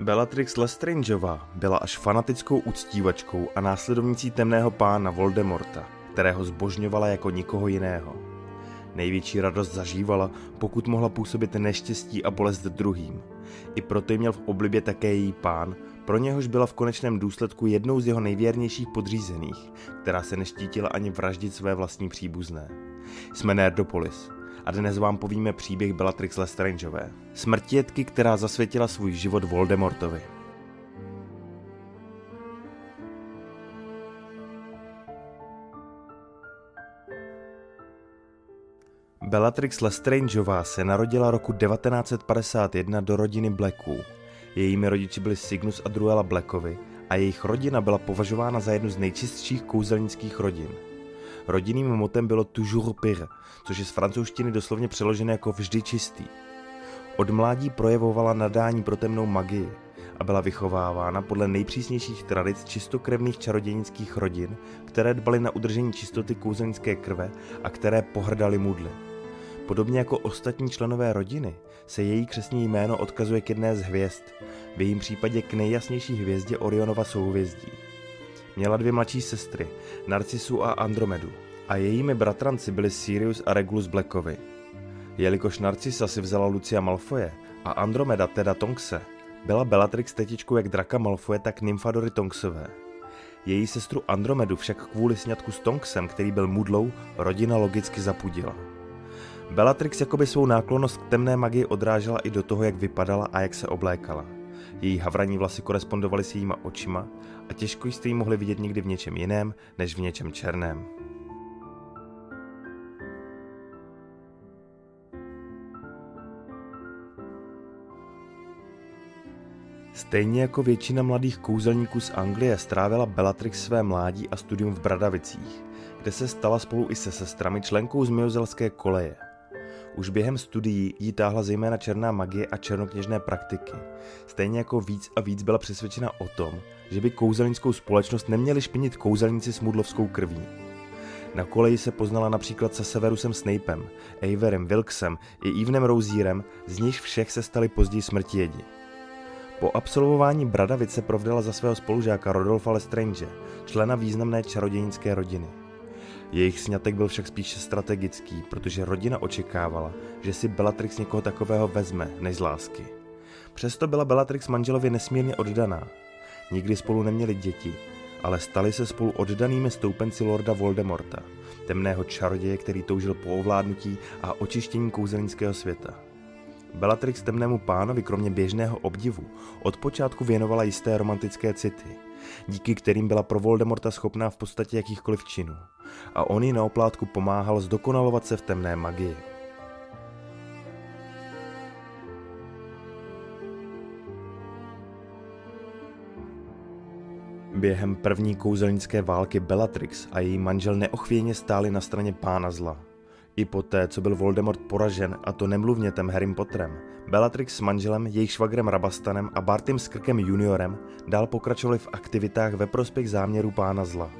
Bellatrix Lestrangeová byla až fanatickou uctívačkou a následovnící temného pána Voldemorta, kterého zbožňovala jako nikoho jiného. Největší radost zažívala, pokud mohla působit neštěstí a bolest druhým. I proto měl v oblibě také její pán, pro něhož byla v konečném důsledku jednou z jeho nejvěrnějších podřízených, která se neštítila ani vraždit své vlastní příbuzné. Jsme Nerdopolis, a dnes vám povíme příběh Bellatrix Lestrangeové, smrtětky, která zasvětila svůj život Voldemortovi. Bellatrix Lestrangeová se narodila roku 1951 do rodiny Blacků. Jejími rodiči byli Signus a Druella Blackovi a jejich rodina byla považována za jednu z nejčistších kouzelnických rodin – Rodinným motem bylo toujours pire, což je z francouzštiny doslovně přeložené jako vždy čistý. Od mládí projevovala nadání pro temnou magii a byla vychovávána podle nejpřísnějších tradic čistokrevných čarodějnických rodin, které dbaly na udržení čistoty kouzelnické krve a které pohrdali mudly. Podobně jako ostatní členové rodiny se její křesní jméno odkazuje k jedné z hvězd, v jejím případě k nejjasnější hvězdě Orionova souhvězdí. Měla dvě mladší sestry, Narcisu a Andromedu, a jejími bratranci byli Sirius a Regulus Blackovi. Jelikož Narcisa si vzala Lucia Malfoje a Andromeda teda Tonxe, byla Bellatrix tetičkou jak Draka Malfoje, tak Nymfadory Tonksové. Její sestru Andromedu však kvůli sňatku s Tonksem, který byl mudlou, rodina logicky zapudila. Bellatrix jakoby svou náklonost k temné magii odrážela i do toho, jak vypadala a jak se oblékala. Její havraní vlasy korespondovaly s jejíma očima a těžko jste ji mohli vidět někdy v něčem jiném, než v něčem černém. Stejně jako většina mladých kouzelníků z Anglie strávila Bellatrix své mládí a studium v Bradavicích, kde se stala spolu i se sestrami členkou zmiozelské koleje – už během studií jí táhla zejména černá magie a černokněžné praktiky. Stejně jako víc a víc byla přesvědčena o tom, že by kouzelnickou společnost neměli špinit kouzelníci s mudlovskou krví. Na koleji se poznala například se Severusem Snapem, Averem Wilksem i Evenem Rozírem, z nichž všech se stali později smrti jedi. Po absolvování Bradavice provdala za svého spolužáka Rodolfa Lestrange, člena významné čarodějnické rodiny. Jejich sňatek byl však spíše strategický, protože rodina očekávala, že si Bellatrix někoho takového vezme, než z lásky. Přesto byla Bellatrix manželovi nesmírně oddaná. Nikdy spolu neměli děti, ale stali se spolu oddanými stoupenci Lorda Voldemorta, temného čaroděje, který toužil po ovládnutí a očištění kouzelnického světa. Bellatrix temnému pánovi kromě běžného obdivu od počátku věnovala jisté romantické city, díky kterým byla pro Voldemorta schopná v podstatě jakýchkoliv činů a on jí na oplátku pomáhal zdokonalovat se v temné magii. Během první kouzelnické války Bellatrix a její manžel neochvějně stáli na straně pána zla. I poté, co byl Voldemort poražen, a to nemluvnětem Harrym Potterem, Bellatrix s manželem, jejich švagrem Rabastanem a Bartym Skrkem juniorem dál pokračovali v aktivitách ve prospěch záměru pána zla.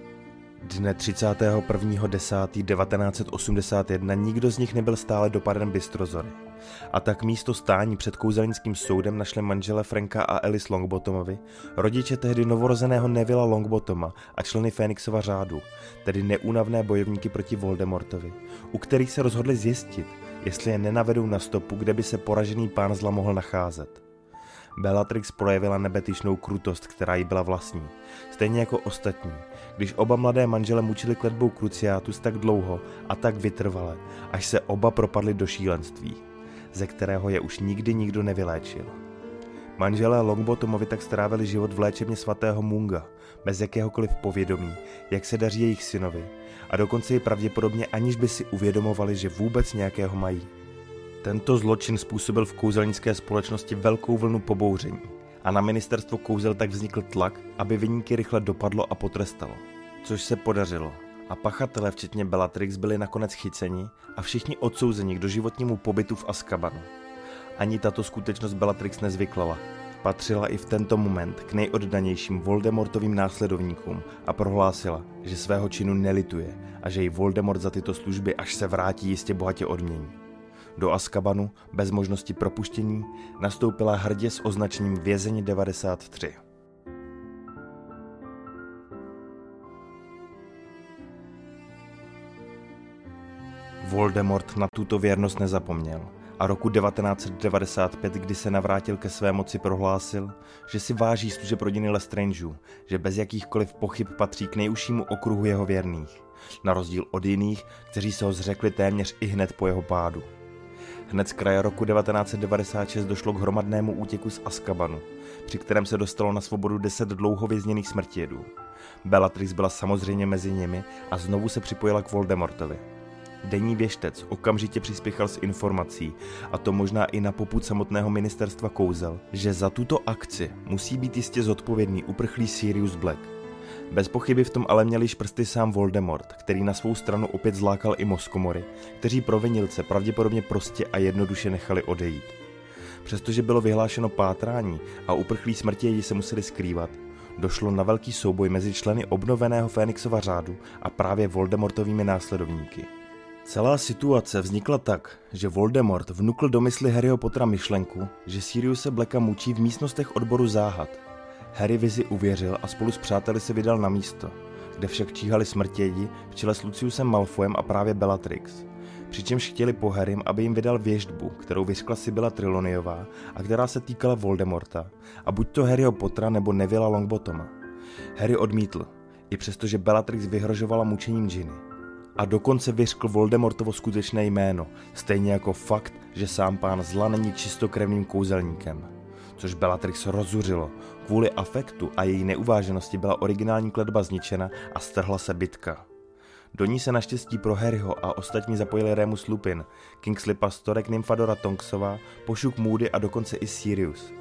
Dne 31.10.1981 nikdo z nich nebyl stále dopaden Bystrozory. A tak místo stání před kouzelnickým soudem našli manžele Franka a Alice Longbottomovi, rodiče tehdy novorozeného Nevilla Longbotoma a členy Fénixova řádu, tedy neúnavné bojovníky proti Voldemortovi, u kterých se rozhodli zjistit, jestli je nenavedou na stopu, kde by se poražený pán zla mohl nacházet. Bellatrix projevila nebetyšnou krutost, která jí byla vlastní, stejně jako ostatní, když oba mladé manžele mučili kletbou kruciátus tak dlouho a tak vytrvale, až se oba propadli do šílenství, ze kterého je už nikdy nikdo nevyléčil. Manželé Longbottomovi tak strávili život v léčebně svatého Munga, bez jakéhokoliv povědomí, jak se daří jejich synovi, a dokonce i pravděpodobně aniž by si uvědomovali, že vůbec nějakého mají. Tento zločin způsobil v kouzelnické společnosti velkou vlnu pobouření a na ministerstvo kouzel tak vznikl tlak, aby vyníky rychle dopadlo a potrestalo. Což se podařilo a pachatelé včetně Bellatrix byli nakonec chyceni a všichni odsouzeni k doživotnímu pobytu v Azkabanu. Ani tato skutečnost Bellatrix nezvyklala. Patřila i v tento moment k nejoddanějším Voldemortovým následovníkům a prohlásila, že svého činu nelituje a že ji Voldemort za tyto služby, až se vrátí, jistě bohatě odmění. Do Askabanu, bez možnosti propuštění, nastoupila hrdě s označením Vězeň 93. Voldemort na tuto věrnost nezapomněl a roku 1995, kdy se navrátil ke své moci, prohlásil, že si váží služeb rodiny Lestrangeů, že bez jakýchkoliv pochyb patří k nejužšímu okruhu jeho věrných, na rozdíl od jiných, kteří se ho zřekli téměř i hned po jeho pádu. Hned z kraje roku 1996 došlo k hromadnému útěku z Askabanu, při kterém se dostalo na svobodu deset dlouho vězněných smrtědů. Bellatrix byla samozřejmě mezi nimi a znovu se připojila k Voldemortovi. Denní věštec okamžitě přispěchal s informací, a to možná i na poput samotného ministerstva kouzel, že za tuto akci musí být jistě zodpovědný uprchlý Sirius Black. Bez pochyby v tom ale měl již prsty sám Voldemort, který na svou stranu opět zlákal i Moskomory, kteří provinilce pravděpodobně prostě a jednoduše nechali odejít. Přestože bylo vyhlášeno pátrání a uprchlí smrtěji se museli skrývat, došlo na velký souboj mezi členy obnoveného Fénixova řádu a právě Voldemortovými následovníky. Celá situace vznikla tak, že Voldemort vnukl do mysli Harryho Pottera myšlenku, že Siriuse Blacka mučí v místnostech odboru záhad. Harry vizi uvěřil a spolu s přáteli se vydal na místo, kde však číhali smrtědi v čele s Luciusem Malfoyem a právě Bellatrix. Přičemž chtěli po Harrym, aby jim vydal věždbu, kterou vyřkla Sibylla Triloniová a která se týkala Voldemorta, a buď to Harryho Pottera nebo Nevilla Longbottoma. Harry odmítl, i přestože Bellatrix vyhrožovala mučením Ginny a dokonce vyřkl Voldemortovo skutečné jméno, stejně jako fakt, že sám pán zla není čistokrevným kouzelníkem. Což Bellatrix rozuřilo. Kvůli afektu a její neuváženosti byla originální kledba zničena a strhla se bitka. Do ní se naštěstí pro Harryho a ostatní zapojili Remus Lupin, Kingsley Pastorek, Nymfadora Tonksova, Pošuk Moody a dokonce i Sirius.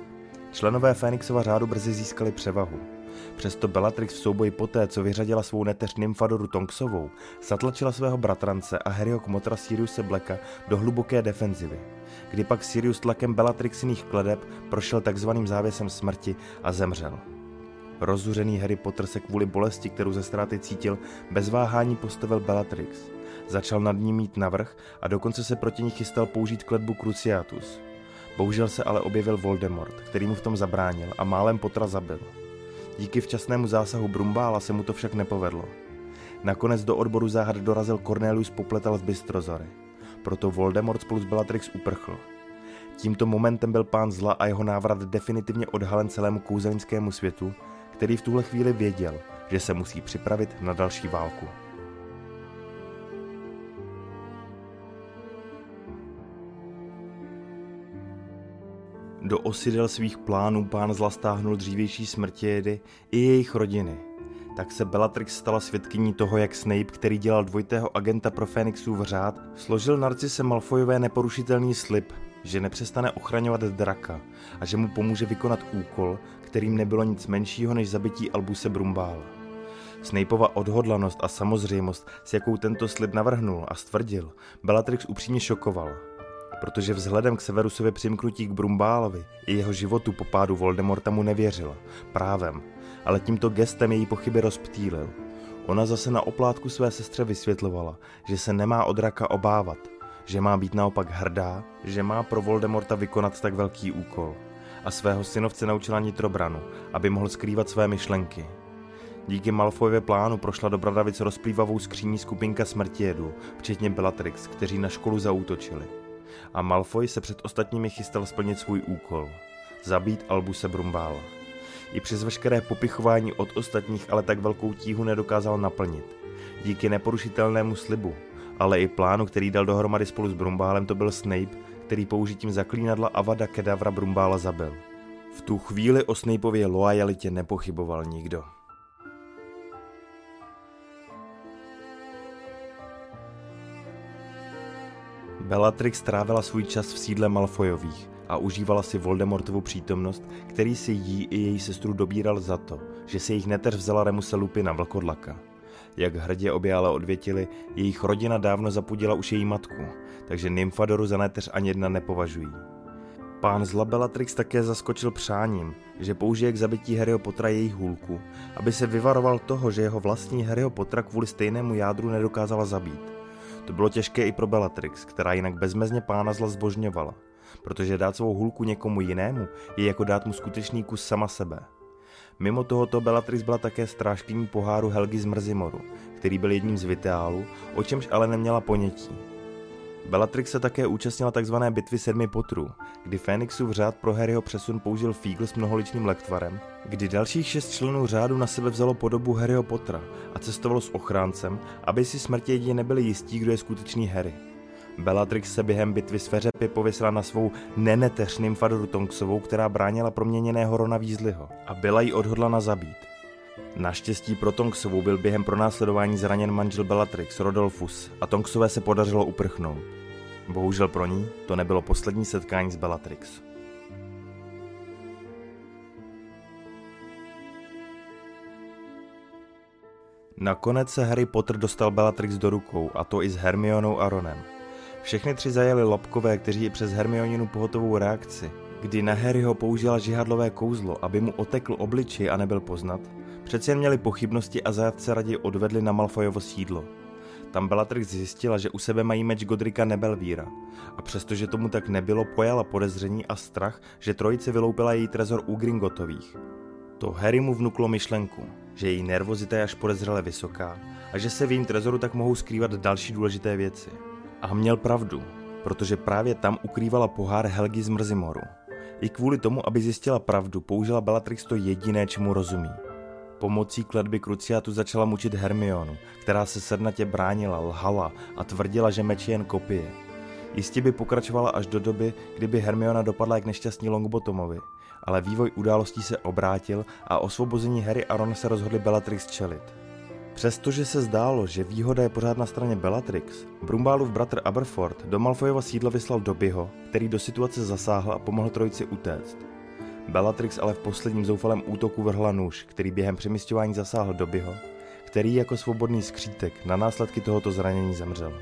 Členové Fénixova řádu brzy získali převahu. Přesto Bellatrix v souboji poté, co vyřadila svou neteř Nymfadoru Tonksovou, zatlačila svého bratrance a Harryho kmotra Siriuse Blacka do hluboké defenzivy, kdy pak Sirius tlakem Bellatrixiných kledeb prošel takzvaným závěsem smrti a zemřel. Rozuřený Harry Potter se kvůli bolesti, kterou ze ztráty cítil, bez váhání postavil Bellatrix. Začal nad ním mít navrh a dokonce se proti ní chystal použít kletbu Cruciatus. Bohužel se ale objevil Voldemort, který mu v tom zabránil a málem Potra zabil. Díky včasnému zásahu Brumbála se mu to však nepovedlo. Nakonec do odboru záhad dorazil Cornelius Popletal z Bystrozory. Proto Voldemort spolu s Bellatrix uprchl. Tímto momentem byl pán zla a jeho návrat definitivně odhalen celému kouzelnickému světu, který v tuhle chvíli věděl, že se musí připravit na další válku. Do osidel svých plánů pán zla stáhnul dřívější smrtějedy i jejich rodiny. Tak se Bellatrix stala svědkyní toho, jak Snape, který dělal dvojitého agenta pro Fénixův řád, složil Narcisse Malfoyové neporušitelný slib, že nepřestane ochraňovat draka a že mu pomůže vykonat úkol, kterým nebylo nic menšího než zabití Albuse Brumbála. Snapeova odhodlanost a samozřejmost, s jakou tento slib navrhnul a stvrdil, Bellatrix upřímně šokoval protože vzhledem k Severusově přimknutí k Brumbálovi i jeho životu po pádu Voldemorta mu nevěřila. Právem. Ale tímto gestem její pochyby rozptýlil. Ona zase na oplátku své sestře vysvětlovala, že se nemá od raka obávat, že má být naopak hrdá, že má pro Voldemorta vykonat tak velký úkol. A svého synovce naučila nitrobranu, aby mohl skrývat své myšlenky. Díky Malfoyově plánu prošla do Bradavic rozplývavou skříní skupinka smrtijedů, včetně Bellatrix, kteří na školu zaútočili a Malfoy se před ostatními chystal splnit svůj úkol – zabít Albuse Brumbála. I přes veškeré popichování od ostatních ale tak velkou tíhu nedokázal naplnit. Díky neporušitelnému slibu, ale i plánu, který dal dohromady spolu s Brumbálem, to byl Snape, který použitím zaklínadla Avada Kedavra Brumbála zabil. V tu chvíli o Snapeově loajalitě nepochyboval nikdo. Bellatrix trávila svůj čas v sídle Malfoyových a užívala si Voldemortovu přítomnost, který si jí i její sestru dobíral za to, že si jejich neteř vzala Remuse na vlkodlaka. Jak hrdě obě ale odvětili, jejich rodina dávno zapudila už její matku, takže Nymfadoru za neteř ani jedna nepovažují. Pán zla Bellatrix také zaskočil přáním, že použije k zabití Harryho Pottera jejich hůlku, aby se vyvaroval toho, že jeho vlastní Harryho Pottera kvůli stejnému jádru nedokázala zabít. To bylo těžké i pro Bellatrix, která jinak bezmezně pána zla zbožňovala, protože dát svou hulku někomu jinému je jako dát mu skutečný kus sama sebe. Mimo tohoto Bellatrix byla také strážkyní poháru Helgy z Mrzimoru, který byl jedním z vitálů, o čemž ale neměla ponětí. Bellatrix se také účastnila tzv. bitvy sedmi potrů, kdy Fénixův řád pro Harryho přesun použil Fígl s mnoholičným lektvarem, kdy dalších šest členů řádu na sebe vzalo podobu Harryho Pottera a cestovalo s ochráncem, aby si smrti jedině nebyli jistí, kdo je skutečný Harry. Bellatrix se během bitvy s Feřepy pověsila na svou neneteř nymfadoru Tonksovou, která bránila proměněného Rona Weasleyho a byla jí odhodlana zabít. Naštěstí pro Tonksovou byl během pronásledování zraněn manžel Bellatrix, Rodolfus, a Tonksové se podařilo uprchnout. Bohužel pro ní to nebylo poslední setkání s Bellatrix. Nakonec se Harry Potter dostal Bellatrix do rukou, a to i s Hermionou a Ronem. Všechny tři zajeli lobkové, kteří i přes Hermioninu pohotovou reakci, kdy na Harryho použila žihadlové kouzlo, aby mu otekl obličej a nebyl poznat, přeci jen měli pochybnosti a zajatce raději odvedli na Malfoyovo sídlo. Tam Bellatrix zjistila, že u sebe mají meč Godrika Nebelvíra a přestože tomu tak nebylo, pojala podezření a strach, že trojice vyloupila její trezor u Gringotových. To Harry mu vnuklo myšlenku, že její nervozita je až podezřele vysoká a že se v jejím trezoru tak mohou skrývat další důležité věci. A měl pravdu, protože právě tam ukrývala pohár Helgy z Mrzimoru. I kvůli tomu, aby zjistila pravdu, použila Bellatrix to jediné, čemu rozumí. Pomocí kletby Kruciatu začala mučit Hermionu, která se sednatě bránila, lhala a tvrdila, že meč je jen kopie. Jistě by pokračovala až do doby, kdyby Hermiona dopadla jak nešťastní Longbottomovi, ale vývoj událostí se obrátil a osvobození Harry a Ron se rozhodli Bellatrix čelit. Přestože se zdálo, že výhoda je pořád na straně Bellatrix, Brumbálův bratr Aberford do Malfoyova sídla vyslal Dobbyho, který do situace zasáhl a pomohl trojici utéct. Bellatrix ale v posledním zoufalém útoku vrhla nůž, který během přemysťování zasáhl Dobbyho, který jako svobodný skřítek na následky tohoto zranění zemřel.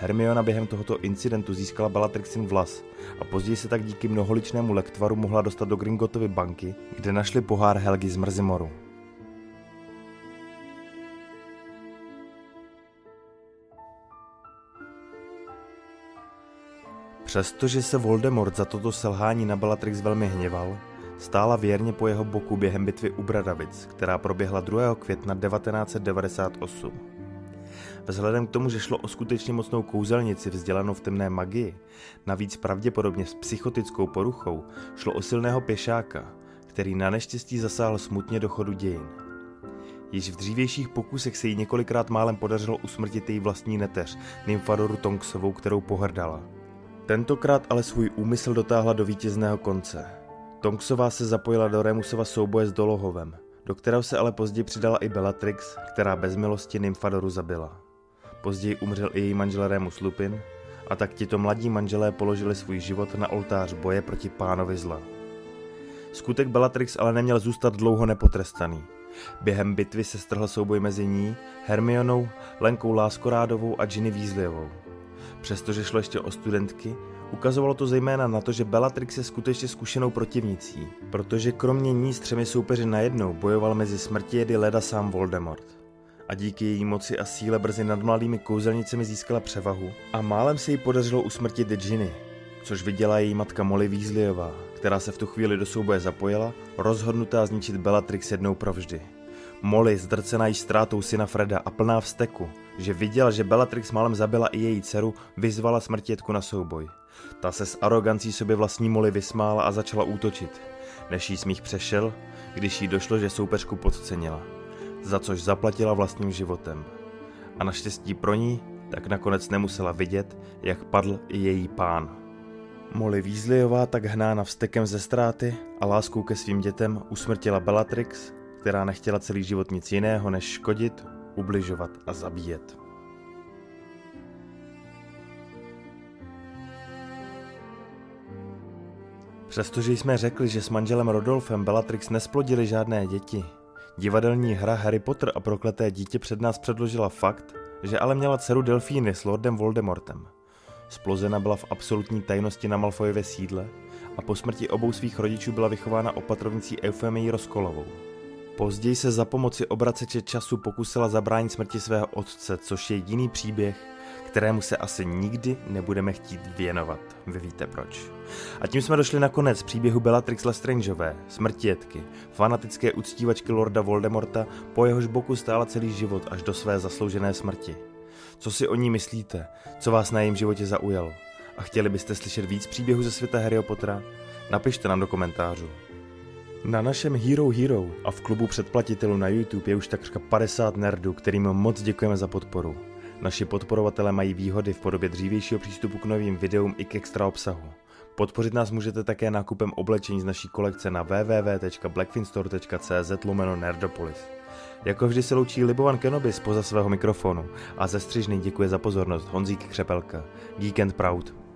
Hermiona během tohoto incidentu získala Bellatrixin vlas a později se tak díky mnoholičnému lektvaru mohla dostat do Gringotovy banky, kde našli pohár Helgy z Mrzimoru. Přestože se Voldemort za toto selhání na Bellatrix velmi hněval, stála věrně po jeho boku během bitvy u Bradavic, která proběhla 2. května 1998. Vzhledem k tomu, že šlo o skutečně mocnou kouzelnici vzdělanou v temné magii, navíc pravděpodobně s psychotickou poruchou, šlo o silného pěšáka, který na neštěstí zasáhl smutně do chodu dějin. Již v dřívějších pokusech se jí několikrát málem podařilo usmrtit její vlastní neteř, Nymfadoru Tonksovou, kterou pohrdala – Tentokrát ale svůj úmysl dotáhla do vítězného konce. Tonksová se zapojila do Remusova souboje s Dolohovem, do kterého se ale později přidala i Bellatrix, která bez milosti Nymfadoru zabila. Později umřel i její manžel Remus Lupin a tak tito mladí manželé položili svůj život na oltář boje proti pánovi zla. Skutek Bellatrix ale neměl zůstat dlouho nepotrestaný. Během bitvy se strhl souboj mezi ní, Hermionou, Lenkou Láskorádovou a Ginny Weasleyovou. Přestože šlo ještě o studentky, ukazovalo to zejména na to, že Bellatrix je skutečně zkušenou protivnicí, protože kromě ní s třemi soupeři najednou bojoval mezi smrtějedy leda sám Voldemort. A díky její moci a síle brzy nad mladými kouzelnicemi získala převahu a málem se jí podařilo usmrtit Ginny, což viděla její matka Molly Weasleyová, která se v tu chvíli do souboje zapojila, rozhodnutá zničit Bellatrix jednou provždy. Molly, zdrcená již ztrátou syna Freda a plná vzteku, že viděl, že Bellatrix málem zabila i její dceru, vyzvala smrtětku na souboj. Ta se s arogancí sobě vlastní Molly vysmála a začala útočit. Než jí smích přešel, když jí došlo, že soupeřku podcenila. Za což zaplatila vlastním životem. A naštěstí pro ní, tak nakonec nemusela vidět, jak padl i její pán. Molly Weasleyová tak hnána vztekem ze ztráty a láskou ke svým dětem usmrtila Bellatrix která nechtěla celý život nic jiného než škodit, ubližovat a zabíjet. Přestože jsme řekli, že s manželem Rodolfem Bellatrix nesplodili žádné děti, divadelní hra Harry Potter a prokleté dítě před nás předložila fakt, že ale měla dceru Delfíny s Lordem Voldemortem. Splozena byla v absolutní tajnosti na Malfoyově sídle a po smrti obou svých rodičů byla vychována opatrovnicí Eufemii Roskolovou. Později se za pomoci obraceče času pokusila zabránit smrti svého otce, což je jiný příběh, kterému se asi nikdy nebudeme chtít věnovat. Vy víte proč. A tím jsme došli na konec příběhu Bellatrix Lestrangeové, smrtětky, fanatické uctívačky Lorda Voldemorta, po jehož boku stála celý život až do své zasloužené smrti. Co si o ní myslíte? Co vás na jejím životě zaujalo? A chtěli byste slyšet víc příběhů ze světa Harryho Pottera? Napište nám do komentářů. Na našem Hero Hero a v klubu předplatitelů na YouTube je už takřka 50 nerdů, kterým moc děkujeme za podporu. Naši podporovatelé mají výhody v podobě dřívějšího přístupu k novým videům i k extra obsahu. Podpořit nás můžete také nákupem oblečení z naší kolekce na www.blackfinstore.cz lomeno nerdopolis. Jako vždy se loučí Libovan Kenobis poza svého mikrofonu a ze střižny děkuje za pozornost Honzík Křepelka. Geek and Proud.